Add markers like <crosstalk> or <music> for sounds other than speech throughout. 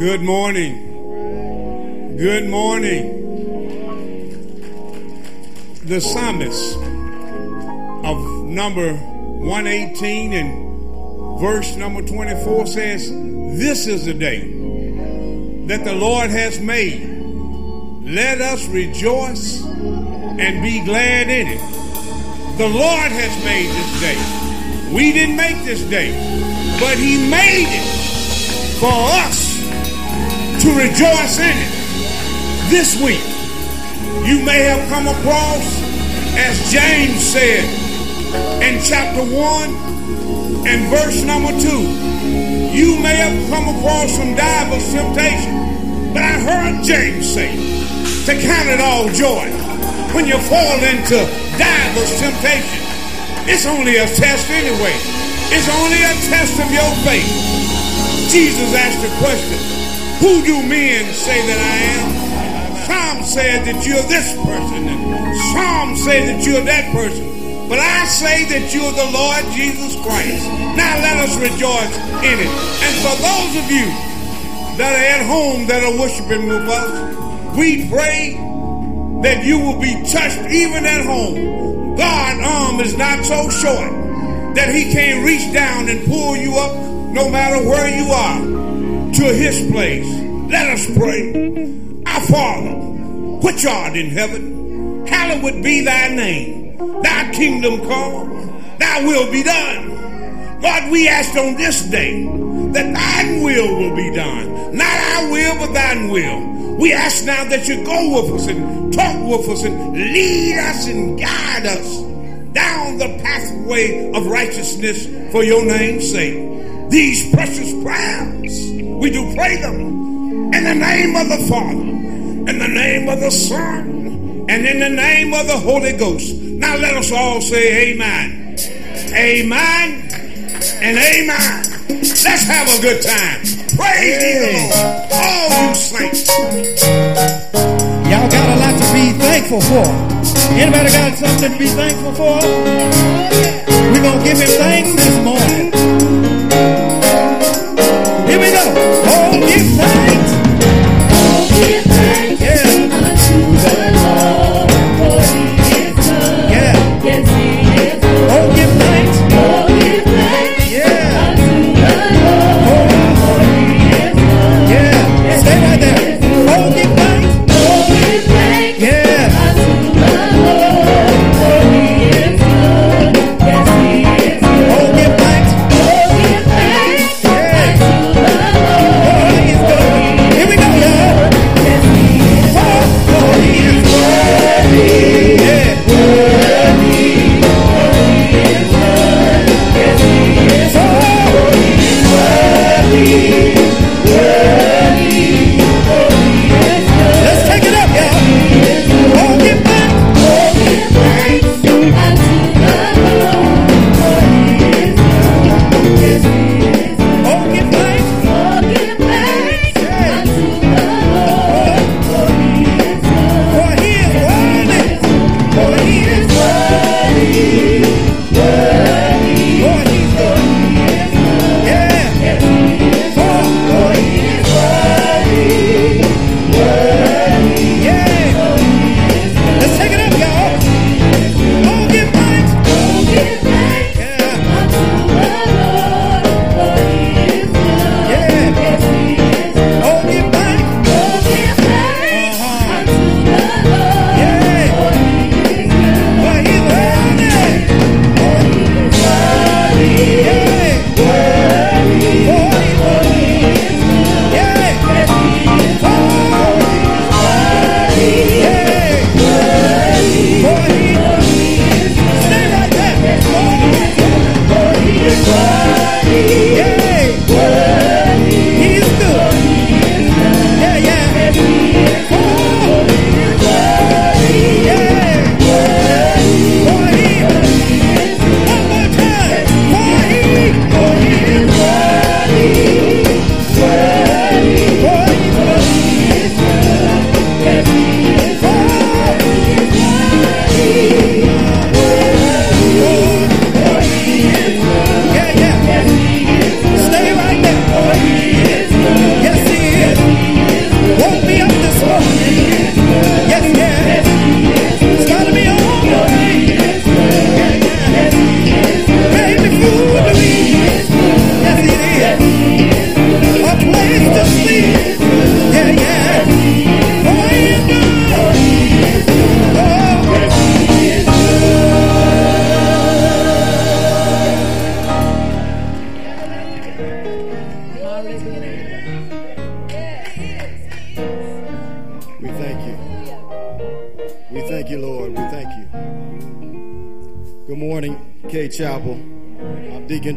Good morning. Good morning. The psalmist of number 118 and verse number 24 says, This is the day that the Lord has made. Let us rejoice and be glad in it. The Lord has made this day. We didn't make this day, but He made it for us to rejoice in it. This week, you may have come across, as James said in chapter 1 and verse number 2, you may have come across some divers temptation, but I heard James say to count it all joy when you fall into divers temptation. It's only a test anyway. It's only a test of your faith. Jesus asked the question, who do men say that I am? Some said that you're this person, and some say that you're that person. But I say that you're the Lord Jesus Christ. Now let us rejoice in it. And for those of you that are at home that are worshiping with us, we pray that you will be touched even at home. God's arm is not so short that he can't reach down and pull you up no matter where you are to his place. Let us pray. Our Father, which art in heaven, hallowed be thy name. Thy kingdom come, thy will be done. God, we ask on this day that thine will will be done. Not our will, but thine will. We ask now that you go with us and talk with us and lead us and guide us down the pathway of righteousness for your name's sake. These precious prayers we do pray them in the name of the Father, in the name of the Son, and in the name of the Holy Ghost. Now let us all say amen. Amen and amen. Let's have a good time. Praise the Lord. All you saints. Y'all got a lot to be thankful for. Anybody got something to be thankful for? We're going to give him thanks this morning.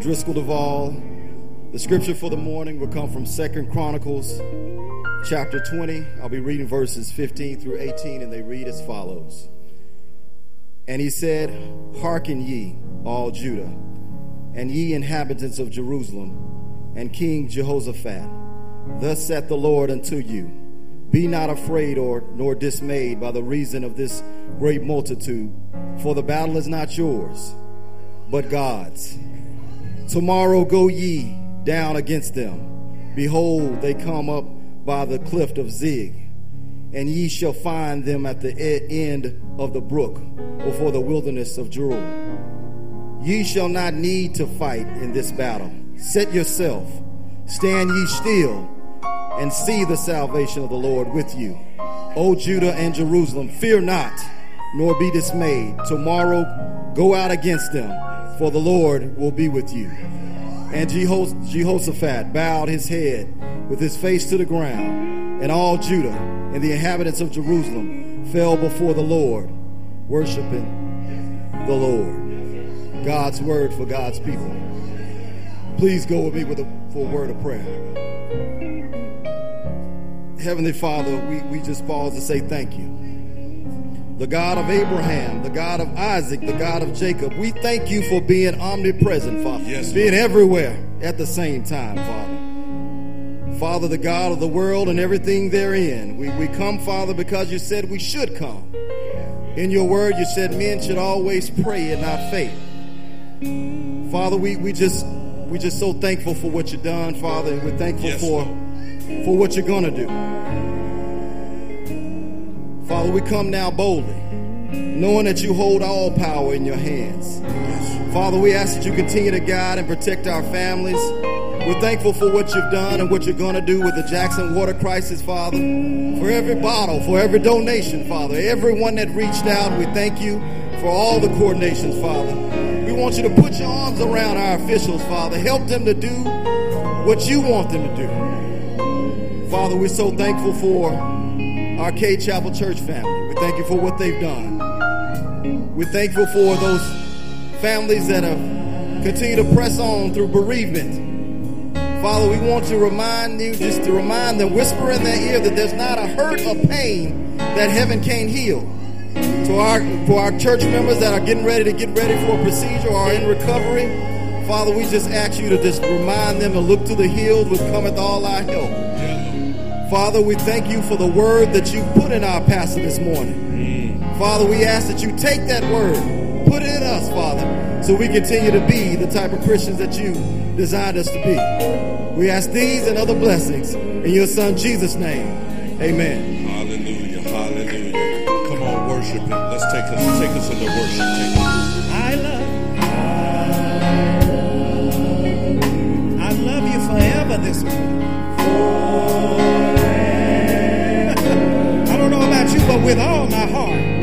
Driscoll Duvall. The scripture for the morning will come from Second Chronicles chapter 20. I'll be reading verses 15 through 18, and they read as follows. And he said, Hearken ye, all Judah, and ye inhabitants of Jerusalem, and King Jehoshaphat. Thus saith the Lord unto you Be not afraid or nor dismayed by the reason of this great multitude, for the battle is not yours, but God's. Tomorrow go ye down against them. Behold, they come up by the cliff of Zig, and ye shall find them at the end of the brook before the wilderness of Jeruel. Ye shall not need to fight in this battle. Set yourself, stand ye still, and see the salvation of the Lord with you. O Judah and Jerusalem, fear not, nor be dismayed. Tomorrow go out against them, for the Lord will be with you. And Jehoshaphat bowed his head with his face to the ground, and all Judah and the inhabitants of Jerusalem fell before the Lord, worshiping the Lord. God's word for God's people. Please go with me with a, for a word of prayer. Heavenly Father, we, we just pause to say thank you. The God of Abraham, the God of Isaac, the God of Jacob, we thank you for being omnipresent, Father. Yes, being everywhere at the same time, Father. Father, the God of the world and everything therein. We, we come, Father, because you said we should come. In your word, you said men should always pray and not faint. Father, we, we just we just so thankful for what you've done, Father, and we're thankful Yes, for Lord. for what you're gonna do. Father, we come now boldly, knowing that you hold all power in your hands. Father, we ask that you continue to guide and protect our families. We're thankful for what you've done and what you're going to do with the Jackson water crisis, Father. For every bottle, for every donation, Father. Everyone that reached out, we thank you for all the coordinations, Father. We want you to put your arms around our officials, Father. Help them to do what you want them to do. Father, we're so thankful for Cade Chapel Church family. We thank you for what they've done. We're thankful for those families that have continued to press on through bereavement. Father, we want to remind you, just to remind them, whisper in their ear that there's not a hurt or pain that heaven can't heal. To our, for our church members that are getting ready to get ready for a procedure or are in recovery, Father, we just ask you to just remind them to look to the hills which cometh all our help. Father, we thank you for the word that you put in our pastor this morning. Mm. Father, we ask that you take that word, put it in us, Father, so we continue to be the type of Christians that you designed us to be. We ask these and other blessings in your son Jesus' name. Amen. Hallelujah. Hallelujah. Come on, worship him. Let's take us take us into worship. Take us. I love I love you forever this morning. With all my heart.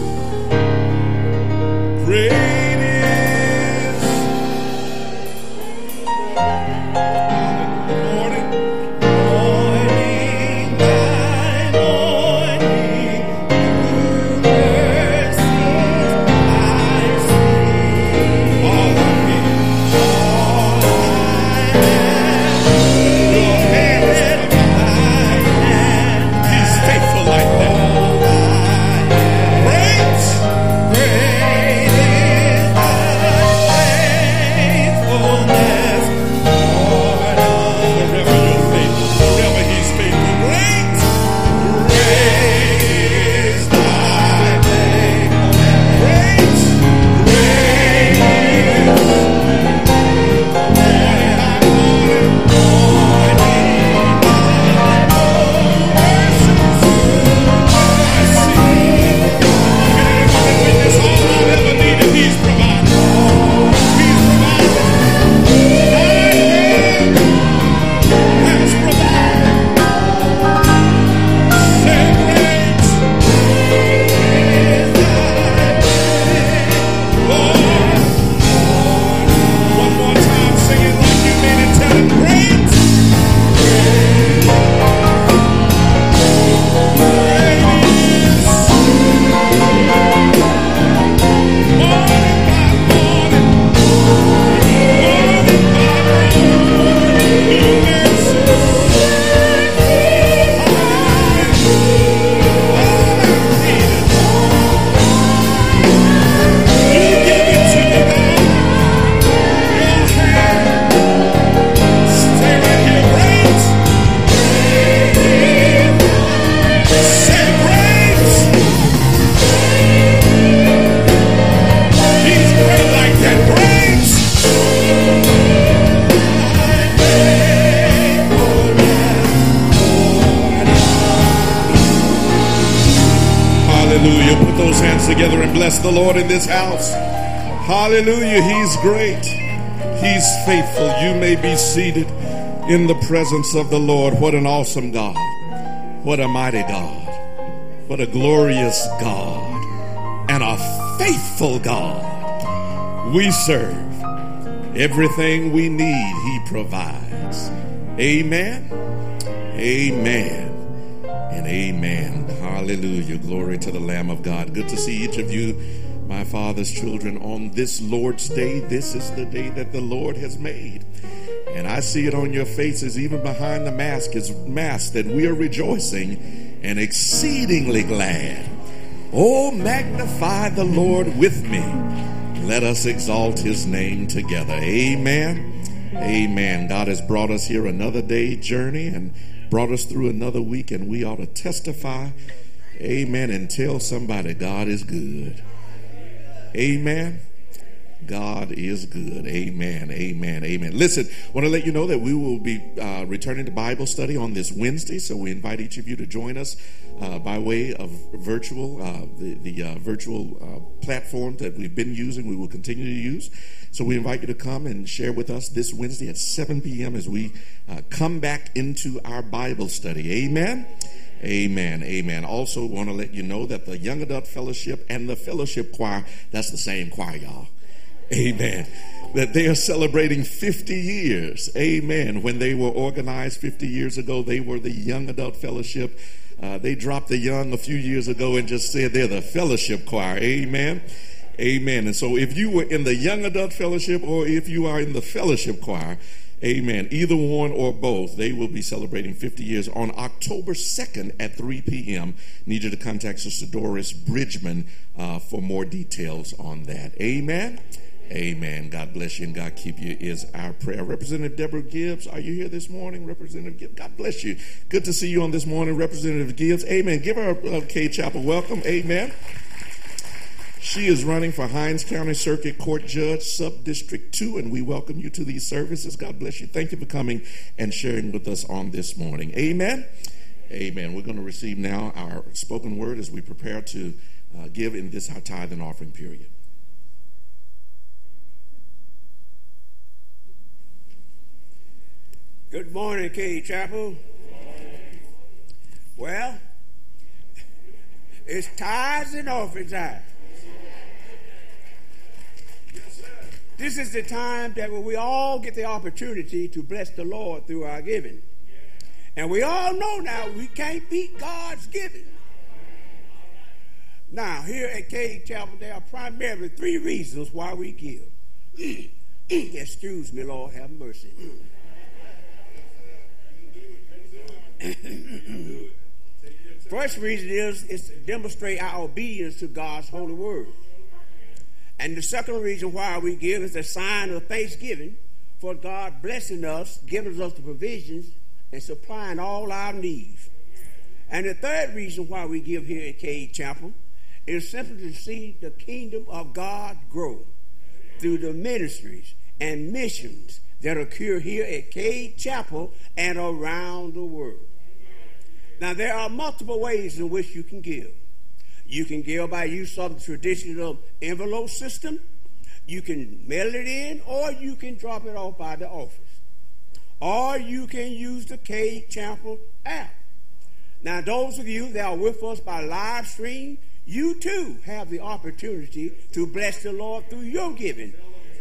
Great. He's faithful. You may be seated in the presence of the Lord. What an awesome God. What a mighty God. What a glorious God. And a faithful God. We serve. Everything we need, He provides. Amen. Amen and amen. Hallelujah. Glory to the Lamb of God. Good to see each of you, my Father's children, on this Lord's Day. This is the day that the Lord has made. And I see it on your faces, even behind the mask, is mask that we are rejoicing and exceedingly glad. Oh, magnify the Lord with me. Let us exalt his name together. Amen. Amen. God has brought us here another day journey and brought us through another week, and we ought to testify, amen, and tell somebody God is good. Amen. God is good. Amen. Amen. Amen. Listen, I want to let you know that we will be uh, returning to Bible study on this Wednesday, so we invite each of you to join us uh, by way of virtual, uh, the, the uh, virtual uh, platform that we've been using. We will continue to use. So we invite you to come and share with us this Wednesday at 7 p.m. as we uh, come back into our Bible study. Amen. Amen. Amen. Also, want to let you know that the Young Adult Fellowship and the Fellowship Choir, that's the same choir, y'all. Amen. That they are celebrating 50 years. Amen. When they were organized 50 years ago, they were the Young Adult Fellowship. Uh, they dropped the young a few years ago and just said they're the fellowship choir. Amen. Amen. And so if you were in the young adult fellowship or if you are in the fellowship choir, amen, either one or both, they will be celebrating 50 years on October 2nd at 3 p.m. Need you to contact Sister Doris Bridgman uh, for more details on that. Amen. Amen. God bless you and God keep you is our prayer. Representative Deborah Gibbs, are you here this morning? Representative Gibbs, God bless you. Good to see you on this morning, Representative Gibbs. Amen. Give her a, a Cade Chapel welcome. Amen. She is running for Hinds County Circuit Court Judge, Sub District 2, and we welcome you to these services. God bless you. Thank you for coming and sharing with us on this morning. Amen. Amen. We're going to receive now our spoken word as we prepare to uh, give in this our tithe and offering period. Good morning, Cade Chapel. Well, <laughs> it's tithes and offering time. This is the time that we all get the opportunity to bless the Lord through our giving. And we all know now we can't beat God's giving. Now, here at Cade Chapel, there are primarily three reasons why we give. <clears throat> Excuse me, Lord, have mercy. <clears throat> First reason is is to demonstrate our obedience to God's holy word. And the second reason why we give is a sign of thanksgiving for God blessing us, giving us the provisions, and supplying all our needs. And the third reason why we give here at Cade Chapel is simply to see the kingdom of God grow through the ministries and missions that occur here at Cade Chapel and around the world. Now, there are multiple ways in which you can give. You can give by use of the traditional envelope system. You can mail it in, or you can drop it off by the office. Or you can use the Cade Chapel app. Now, those of you that are with us by live stream, you too have the opportunity to bless the Lord through your giving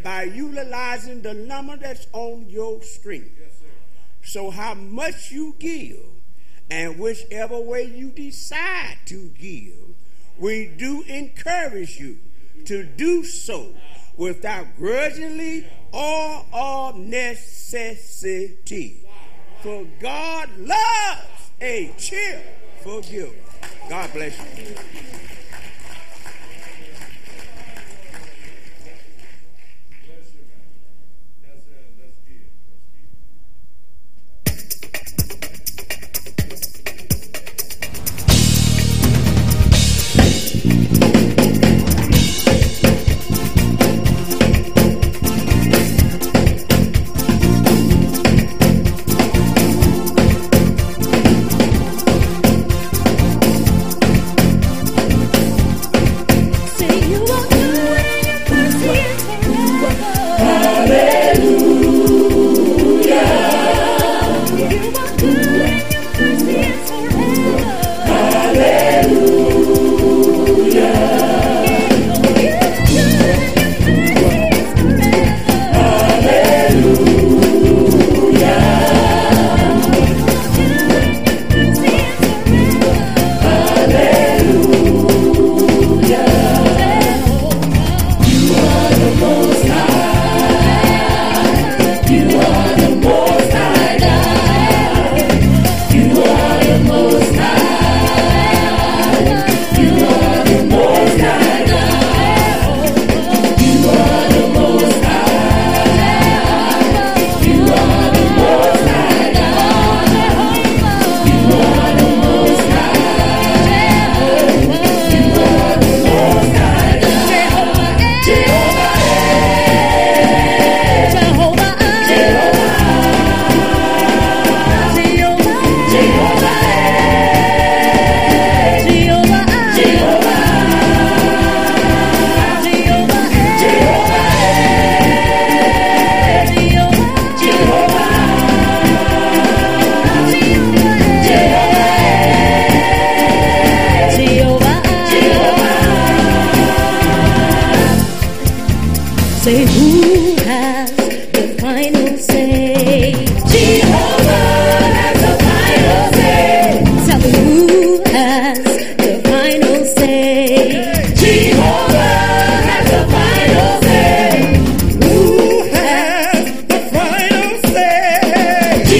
by utilizing the number that's on your screen. So, how much you give and whichever way you decide to give, we do encourage you to do so without grudgingly or of necessity. For God loves a cheerful giver. God bless you.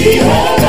Say?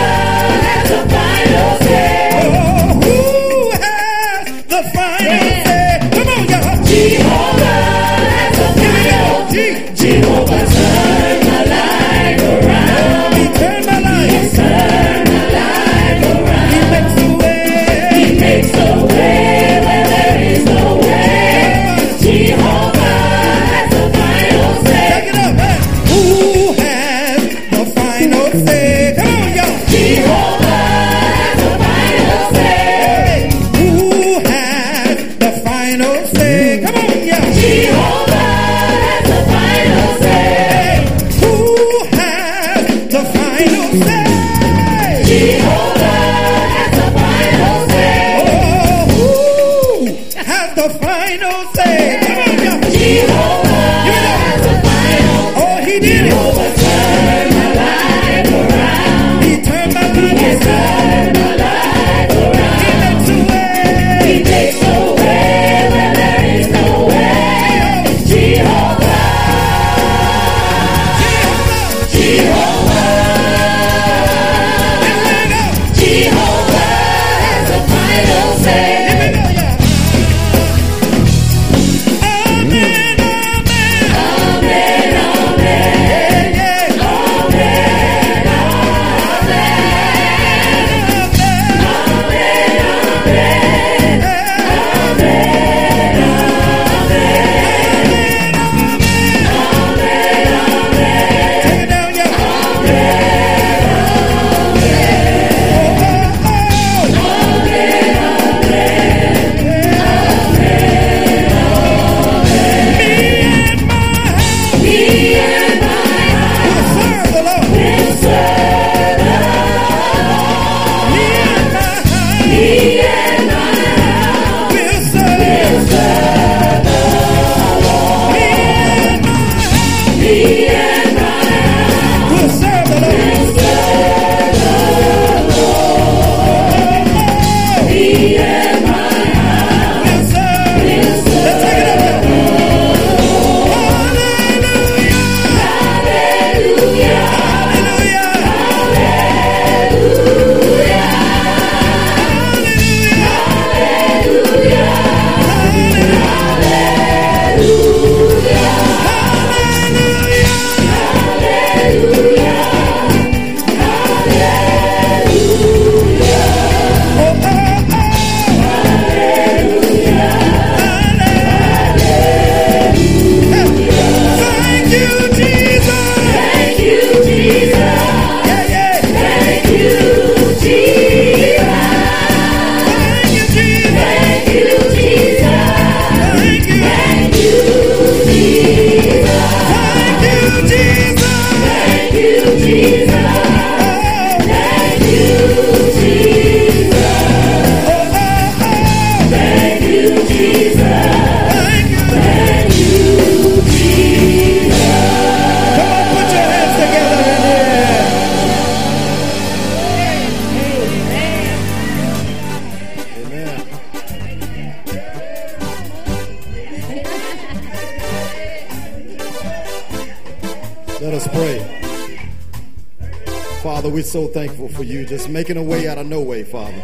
So thankful for you just making a way out of no way, Father.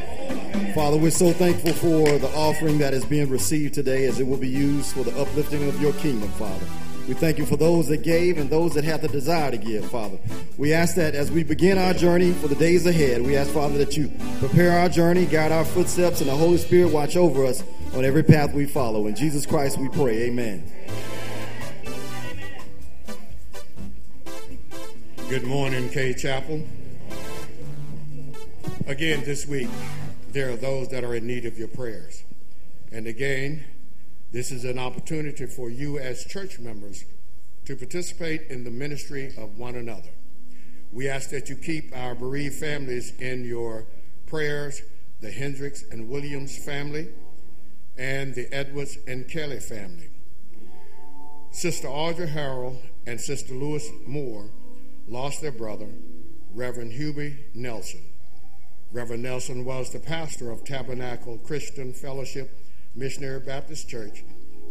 Father, we're so thankful for the offering that is being received today as it will be used for the uplifting of your kingdom, Father. We thank you for those that gave and those that have the desire to give, Father. We ask that as we begin our journey for the days ahead, we ask, Father, that you prepare our journey, guide our footsteps, and the Holy Spirit watch over us on every path we follow. In Jesus Christ we pray. Amen. Good morning, Cade Chapel. Again, this week, there are those that are in need of your prayers. And again, this is an opportunity for you as church members to participate in the ministry of one another. We ask that you keep our bereaved families in your prayers, the Hendricks and Williams family, and the Edwards and Kelly family. Sister Audrey Harrell and Sister Lewis Moore lost their brother, Reverend Hubie Nelson. Reverend Nelson was the pastor of Tabernacle Christian Fellowship Missionary Baptist Church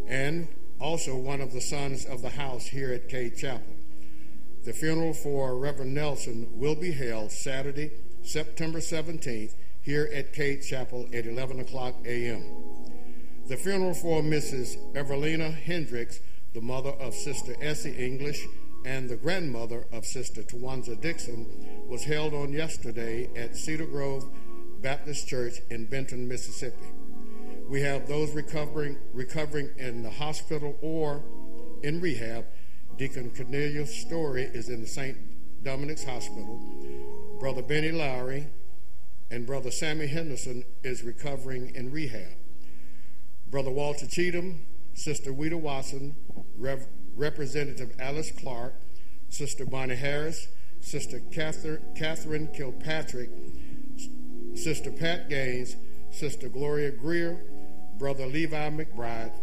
and also one of the sons of the house here at Cade Chapel. The funeral for Reverend Nelson will be held Saturday, September 17th, here at Cade Chapel at 11 o'clock a.m. The funeral for Mrs. Evelina Hendricks, the mother of Sister Essie English and the grandmother of Sister Tawanza Dixon, was held on yesterday at Cedar Grove Baptist Church in Benton, Mississippi. We have those recovering recovering in the hospital or in rehab. Deacon Cornelius Story is in the St. Dominic's Hospital. Brother Benny Lowry and Brother Sammy Henderson is recovering in rehab. Brother Walter Cheatham, Sister Wita Watson, Rev- Representative Alice Clark, Sister Bonnie Harris, Sister Catherine Kilpatrick, Sister Pat Gaines, Sister Gloria Greer, Brother Levi McBride,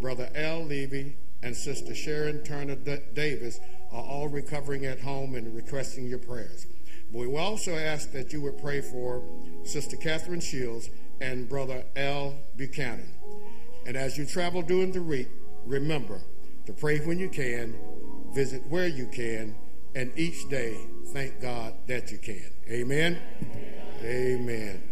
Brother Al Levy, and Sister Sharon Turner Davis are all recovering at home and requesting your prayers. We will also ask that you would pray for Sister Catherine Shields and Brother Al Buchanan. And as you travel during the week, remember to pray when you can, visit where you can, and each day thank God that you can. Amen. Amen. Let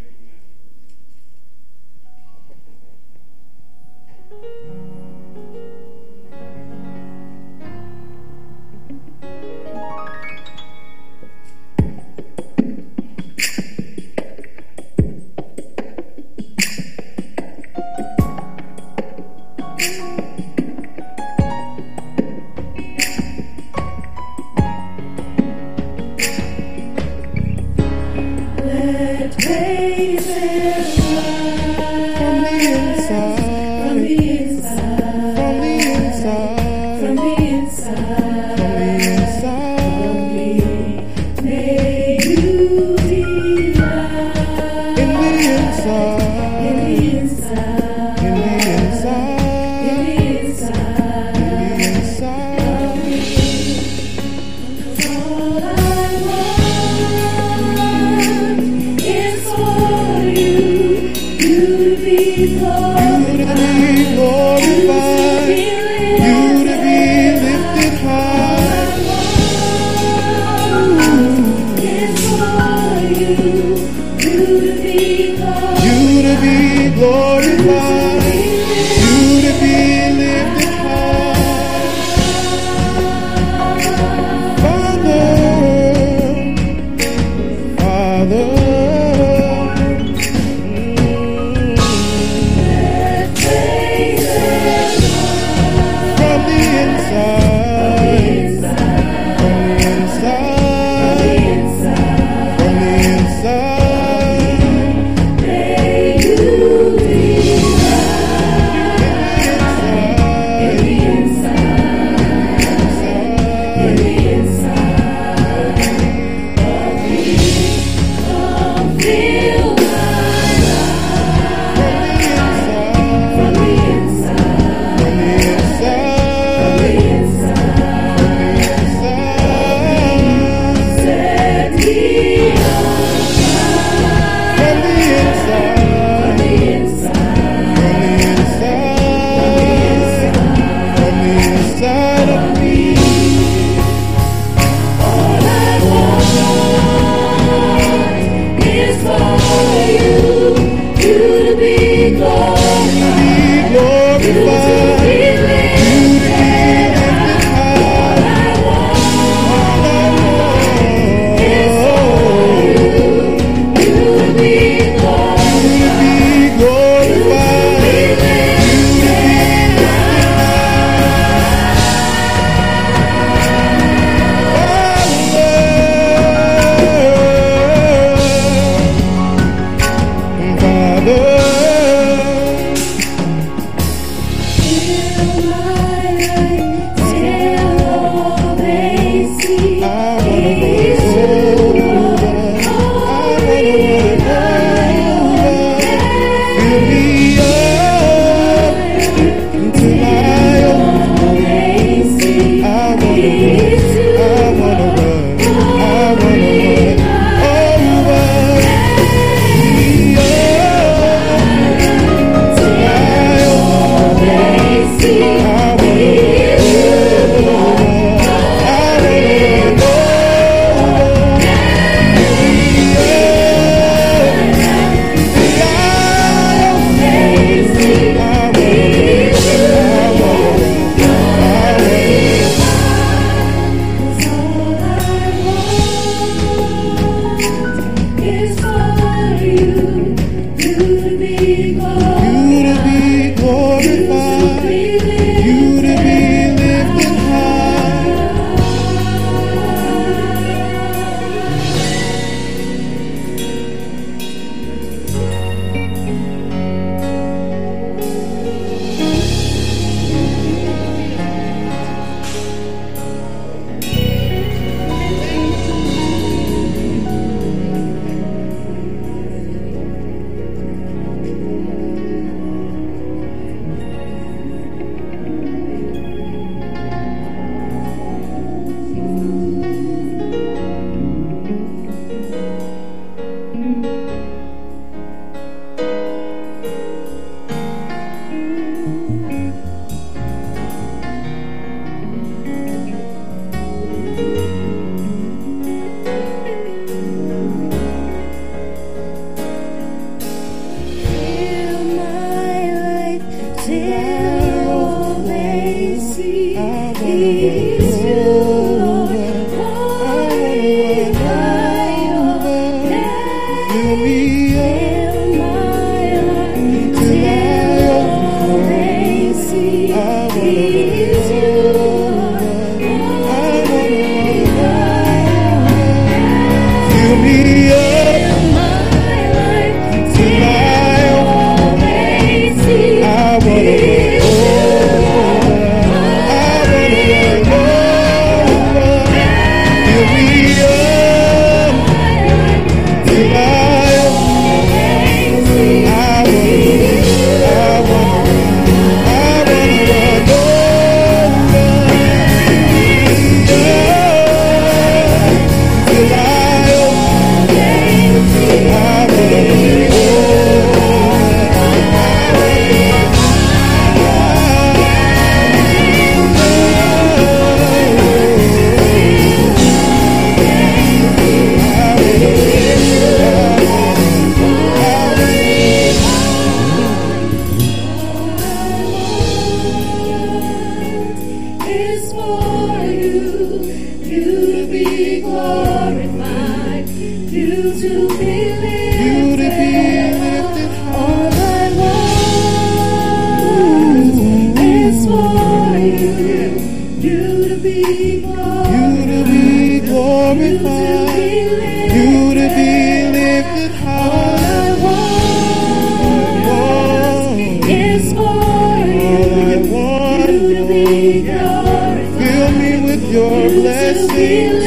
glorified. fill me with your blessings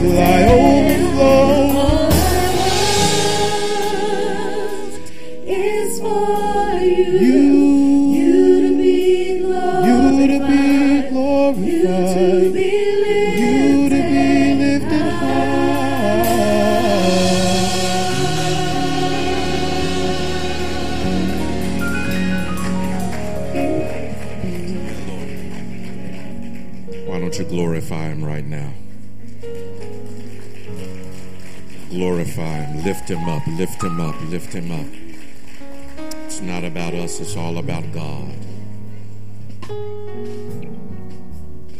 till I overflow. Lift him up. Lift him up. Lift him up. It's not about us, it's all about God.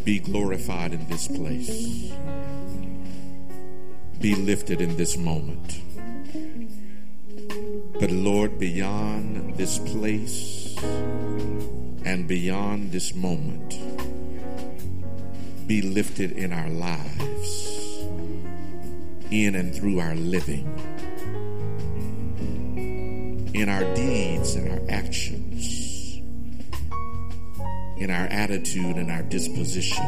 Be glorified in this place. Be lifted in this moment. But Lord, beyond this place and beyond this moment, be lifted in our lives, in and through our living, in our deeds and our actions, in our attitude and our disposition.